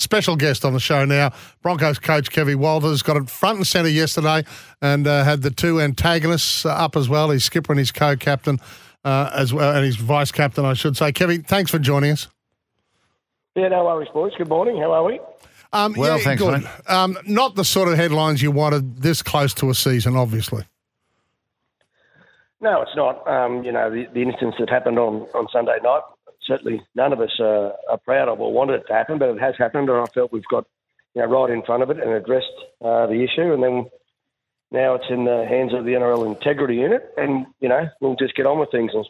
Special guest on the show now, Broncos coach Kevin Walters got it front and centre yesterday and uh, had the two antagonists uh, up as well. His skipper and his co-captain uh, as well, and his vice captain, I should say. Kevin, thanks for joining us. Yeah, no worries, boys. Good morning. How are we? Um, Well, yeah, thanks, good. mate. Um, not the sort of headlines you wanted this close to a season, obviously. No, it's not. Um, you know, the, the instance that happened on, on Sunday night, certainly none of us uh, are proud of or wanted it to happen, but it has happened, and I felt we've got you know, right in front of it and addressed uh, the issue. And then now it's in the hands of the NRL Integrity Unit, and, you know, we'll just get on with things. And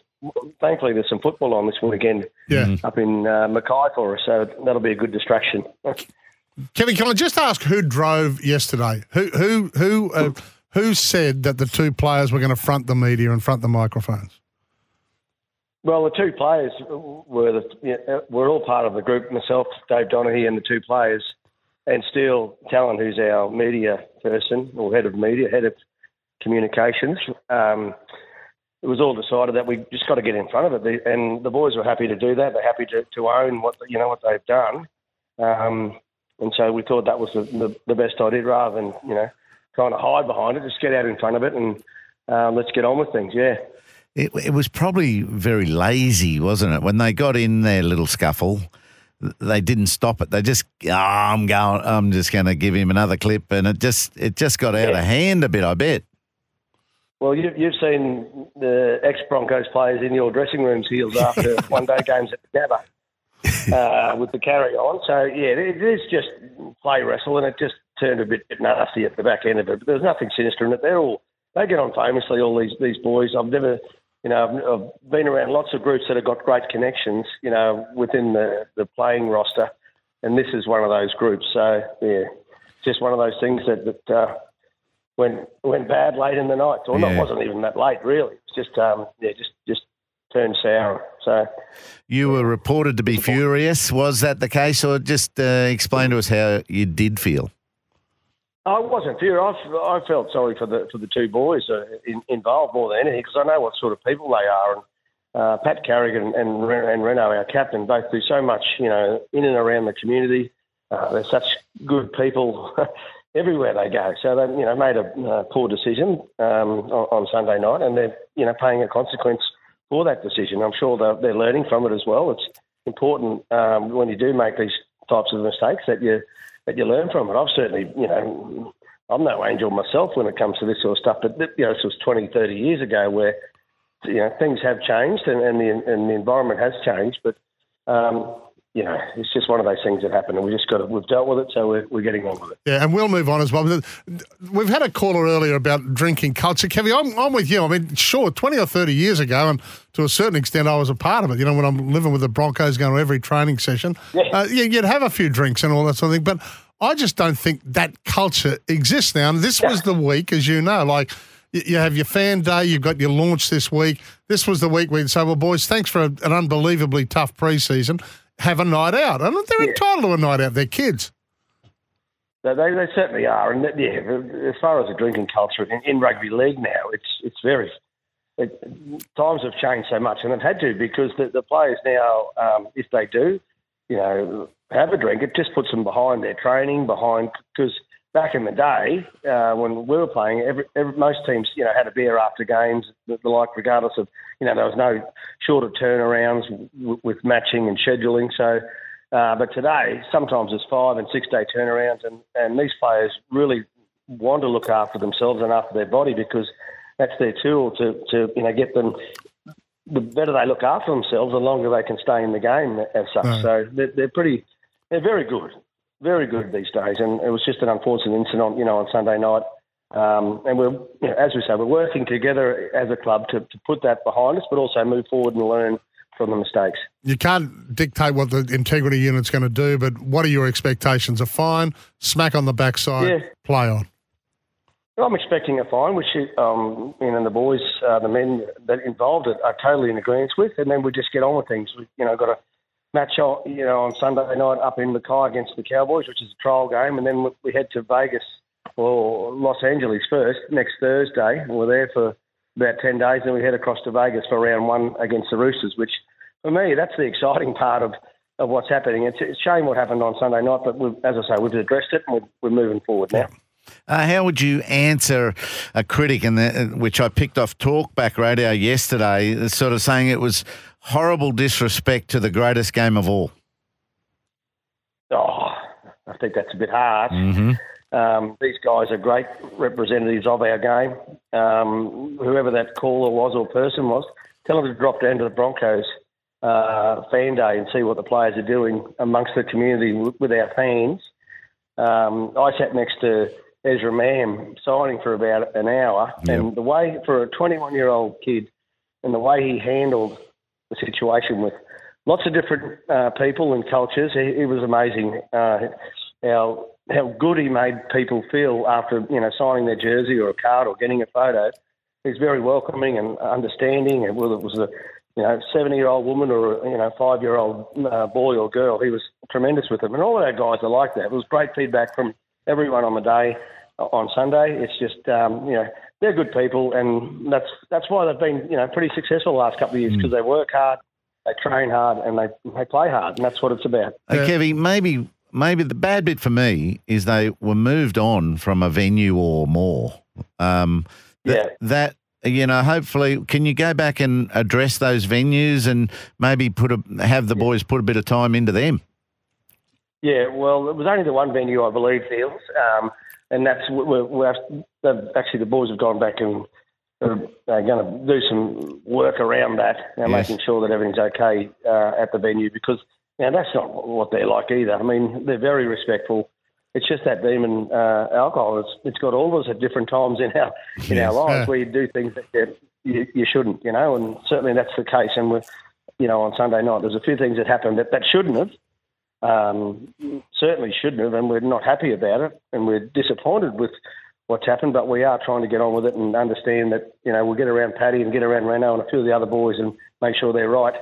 thankfully, there's some football on this weekend Yeah. up in uh, Mackay for us, so that'll be a good distraction. Kevin, can I just ask who drove yesterday? Who who who uh, who said that the two players were going to front the media and front the microphones? Well, the two players were the, you know, were all part of the group. Myself, Dave Donaghy, and the two players, and Steele Talon, who's our media person or head of media, head of communications. Um, it was all decided that we just got to get in front of it, and the boys were happy to do that. They're happy to, to own what you know what they've done, um, and so we thought that was the, the, the best idea, rather than you know trying to hide behind it. Just get out in front of it and um, let's get on with things. Yeah. It, it was probably very lazy, wasn't it? When they got in their little scuffle, they didn't stop it. They just, oh, I'm going, I'm just going to give him another clip, and it just, it just got out of hand a bit. I bet. Well, you, you've seen the ex Broncos players in your dressing rooms heels after one day games at the Gabba uh, with the carry on. So, yeah, it is just play wrestle, and it just turned a bit, bit nasty at the back end of it. But there's nothing sinister in it. They're all, they get on famously, all these, these boys. I've never, you know, I've, I've been around lots of groups that have got great connections, you know, within the, the playing roster, and this is one of those groups. So, yeah, just one of those things that, that uh, went went bad late in the night. Or not wasn't even that late really. It's just um yeah, just just turned sour. So You were reported to be furious. Was that the case, or just uh, explain to us how you did feel? I wasn't fear. I, I felt sorry for the for the two boys uh, in, involved more than anything because I know what sort of people they are. And uh, Pat Carrigan and and Reno, our captain, both do so much, you know, in and around the community. Uh, they're such good people everywhere they go. So they, you know, made a uh, poor decision um, on, on Sunday night, and they're you know paying a consequence for that decision. I'm sure they're, they're learning from it as well. It's important um, when you do make these types of mistakes that you you learn from it. I've certainly, you know, I'm no angel myself when it comes to this sort of stuff, but you know, this was 20, 30 years ago where you know things have changed and, and the and the environment has changed, but um, you know, it's just one of those things that happen, and we just got to, we've dealt with it, so we're, we're getting on with it. Yeah, and we'll move on as well. We've had a caller earlier about drinking culture. Kevin, I'm, I'm with you. I mean, sure, 20 or 30 years ago, and to a certain extent, I was a part of it. You know, when I'm living with the Broncos, going to every training session, Yeah. uh, you'd have a few drinks and all that sort of thing. But I just don't think that culture exists now. And this was the week, as you know, like you have your fan day, you've got your launch this week. This was the week we'd say, well, boys, thanks for an unbelievably tough preseason. Have a night out. And they're entitled to a night out. They're kids. They, they certainly are, and yeah, as far as the drinking culture in, in rugby league now, it's it's very. It, times have changed so much, and they've had to because the, the players now, um, if they do, you know, have a drink, it just puts them behind their training, behind because back in the day uh, when we were playing, every, every, most teams, you know, had a beer after games, the, the like, regardless of, you know, there was no shorter turnarounds w- with matching and scheduling, so. Uh, but today, sometimes it's five and six day turnarounds, and, and these players really want to look after themselves and after their body because that's their tool to, to you know get them. The better they look after themselves, the longer they can stay in the game as such. Right. So they're, they're pretty, they're very good, very good these days. And it was just an unfortunate incident, you know, on Sunday night. Um, and we're, you know, as we say, we're working together as a club to, to put that behind us, but also move forward and learn from the mistakes. You can't dictate what the integrity unit's going to do, but what are your expectations? A fine, smack on the backside, Yeah. play on. I'm expecting a fine, which um, you know the boys, uh, the men that involved are, are totally in agreement with, and then we just get on with things. We, you know, got a match on, you know, on Sunday night up in Mackay against the Cowboys, which is a trial game, and then we- head to Vegas or Los Angeles first next Thursday. We're there for about ten days, then we head across to Vegas for round one against the Roosters, which for me that's the exciting part of. Of what's happening, it's, a shame what happened on Sunday night, but as I say, we've addressed it and we're, we're moving forward now. Uh, how would you answer a critic, and which I picked off Talkback Radio yesterday, sort of saying it was horrible disrespect to the greatest game of all? Oh, I think that's a bit harsh. Mm-hmm. Um, these guys are great representatives of our game. Um, whoever that caller was or person was, tell them to drop down to the Broncos uh, fan day and see what the players are doing amongst the community w- with our fans. Um, I sat next to Ezra Mam signing for about an hour, and the way for a 21 year old kid, and the way he handled the situation with lots of different uh, people and cultures, It, he was amazing. Uh, how how good he made people feel after you know signing their jersey or a card or getting a photo. He's very welcoming and understanding, and whether it was a you know seventy year old woman or you know five year old uh, boy or girl, he was tremendous with them. And all of our guys are like that. It was great feedback from everyone on the day on Sunday. It's just um, you know they're good people, and that's that's why they've been you know pretty successful the last couple of years because they work hard, they train hard, and they they play hard, and that's what it's about. Hey, Kevy, maybe maybe the bad bit for me is they were moved on from a venue or more. Um, th- Yeah. That you know, hopefully, can you go back and address those venues and maybe put a have the boys put a bit of time into them? Yeah, well, it was only the one venue, I believe, Fields, um, and that's we're, we're actually the boys have gone back and are, are going to do some work around that, know, Yes. making sure that everything's okay uh, at the venue because know, that's not what they're like either. I mean, they're very respectful. It's just that demon uh, alcohol. It's it's got all of us at different times in our in Yes. our lives where you do things that you, you, you shouldn't, you know, and certainly that's the case. And we're, you know, on Sunday night, there's a few things that happened that, that shouldn't have um, certainly shouldn't have, and we're not happy about it, and we're disappointed with what's happened. But we are trying to get on with it and understand that you know we'll get around Paddy and get around Reno and a few of the other boys and make sure they're right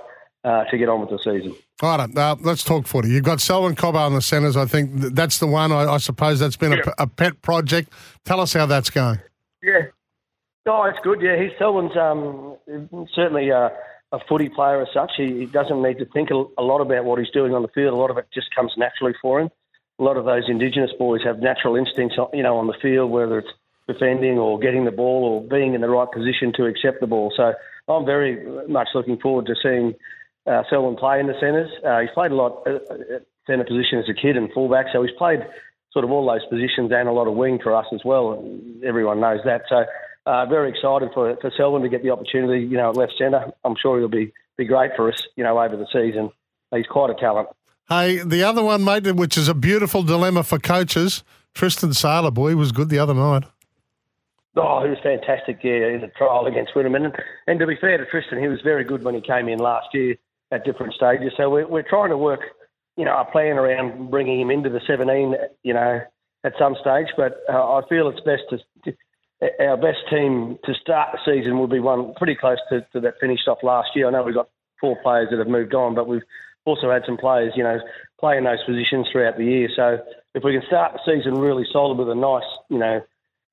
uh, to get on with the season. All right, uh, let's talk footy. You've got Selwyn Cobbo on the centres. I think that's the one. I, I suppose that's been a pet project. Tell us how that's going. Yeah. Oh, it's good. Yeah, he's Selwyn's um, certainly uh, a footy player as such. He, he doesn't need to think a, a lot about what he's doing on the field. A lot of it just comes naturally for him. A lot of those Indigenous boys have natural instincts, you know, on the field, whether it's defending or getting the ball or being in the right position to accept the ball. So I'm very much looking forward to seeing uh, Selwyn play in the centres. Uh, he's played a lot at at centre position as a kid and fullback, so he's played sort of all those positions and a lot of wing for us as well. Everyone knows that. So uh, very excited for for Selwyn to get the opportunity, you know, at left centre. I'm sure he'll be be great for us, you know, over the season. He's quite a talent. Hey, the other one, mate, which is a beautiful dilemma for coaches, Tristan Sailor, boy, he was good the other night. Oh, he was fantastic, yeah, in the trial against Winterman. And, and to be fair to Tristan, he was very good when he came in last year at different stages. So we're, we're trying to work, you know, a plan around bringing him into the 17, you know, at some stage. But uh, I feel it's best to, to, our best team to start the season will be one pretty close to, to that finished off last year. I know we've got four players that have moved on, but we've also had some players, you know, play in those positions throughout the year. So if we can start the season really solid with a nice, you know,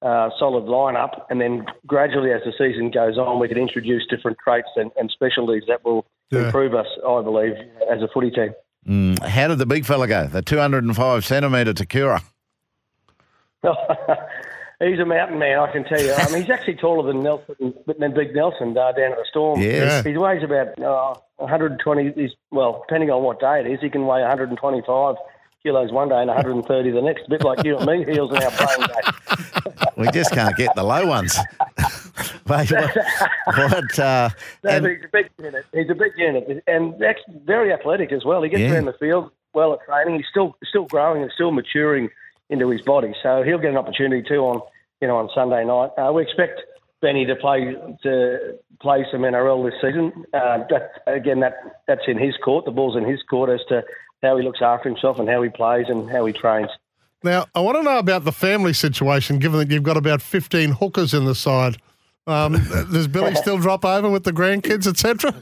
uh, solid lineup, and then gradually as the season goes on, we can introduce different traits and, and specialties that will Yeah. improve us, I believe, as a footy team. Mm, how did the big fella go? The 205 centimetre Te Kura. he's a mountain man, I can tell you. I mean, he's actually taller than Nelson, than Big Nelson uh, down at the Storm. Yes. He weighs about uh, 120. He's, well, depending on what day it is, he can weigh 125 kilos one day and 130 the next. A bit like you and me, heels in our playing day. We just can't get the low ones. Mate, what, what uh, No, and- he's a big unit. He's a big unit, and that's very athletic as well. He gets Yeah. around the field well at training. He's still still growing and still maturing into his body. So he'll get an opportunity too on you know on Sunday night. Uh, we expect Benny to play to play some NRL this season. Uh, that, again, that that's in his court. The ball's in his court as to how he looks after himself and how he plays and how he trains. Now, I want to know about the family situation, given that you've got about 15 hookers in the side. Um, does Billy still drop over with the grandkids, etc.?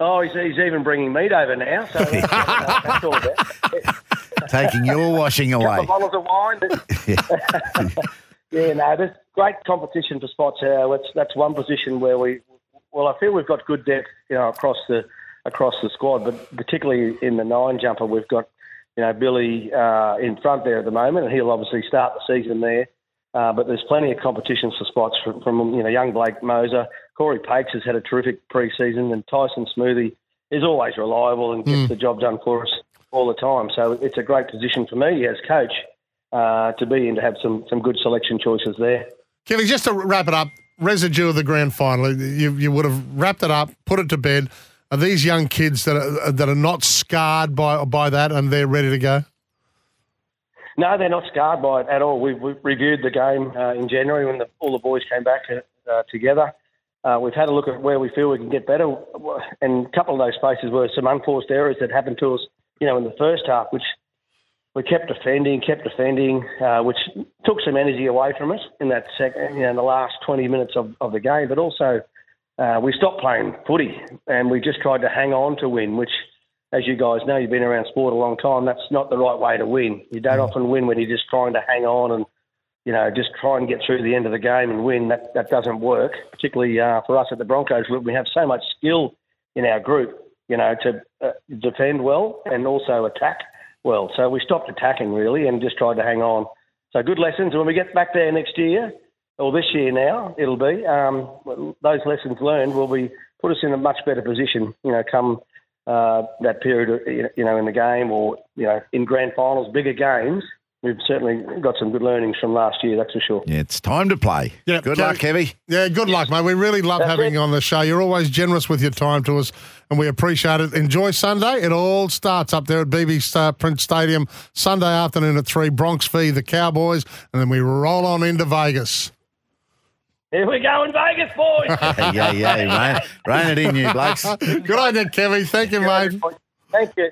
Oh, he's, he's even bringing meat over now. So that's, all there. Taking your washing away. bottles of wine. yeah, no, there's great competition for spots. Uh, that's that's one position where we, well, I feel we've got good depth, you know, across the across the squad, but particularly in the nine jumper, we've got, you know, Billy uh, in front there at the moment, and he'll obviously start the season there. Uh, but there's plenty of competitions for spots from, from you know young Blake Mozer. Cory Paix has had a terrific pre-season, and Tyson Smoothy is always reliable and gets the job done for us all the time. So it's a great position for me as coach uh, to be in to have some some good selection choices there. Kelly, just to wrap it up, residue of the grand final. You, you would have wrapped it up, put it to bed. Are these young kids that are, that are not scarred by by that and they're ready to go? No, they're not scarred by it at all. We've, we've reviewed the game uh, in January when the, all the boys came back uh, together. Uh, we've had a look at where we feel we can get better, and a couple of those spaces were some unforced errors that happened to us, you know, in the first half, which we kept defending, kept defending, uh, which took some energy away from us in that second, you know, in the last 20 minutes of, of the game. But also, uh, we stopped playing footy and we just tried to hang on to win, which, as you guys know, you've been around sport a long time. That's not the right way to win. You don't often win when you're just trying to hang on and, you know, just try and get through the end of the game and win. That that doesn't work, particularly uh, for us at the Broncos. We- We have so much skill in our group, you know, to uh, defend well and also attack well. So we stopped attacking really and just tried to hang on. So good lessons. When we get back there next year, or this year now, it'll be um, those lessons learned will be put us in a much better position. You know, come uh, that period, you know, in the game or you know, in grand finals, bigger games. We've certainly got some good learnings from last year. That's for sure. Yeah, it's time to play. Yeah, Good Kelly- luck, Kevy. Yeah, good luck, mate. We really love That's having it. you on the show. You're always generous with your time to us, and we appreciate it. Enjoy Sunday. It all starts up there at BB Star uh, Print Stadium Sunday afternoon at three. Bronx v the Cowboys, and then we roll on into Vegas. Here we go in Vegas, boys. yeah, yeah, rain, rain it in, you blokes. Good on you, Kevy. Thank you, mate. Thank you.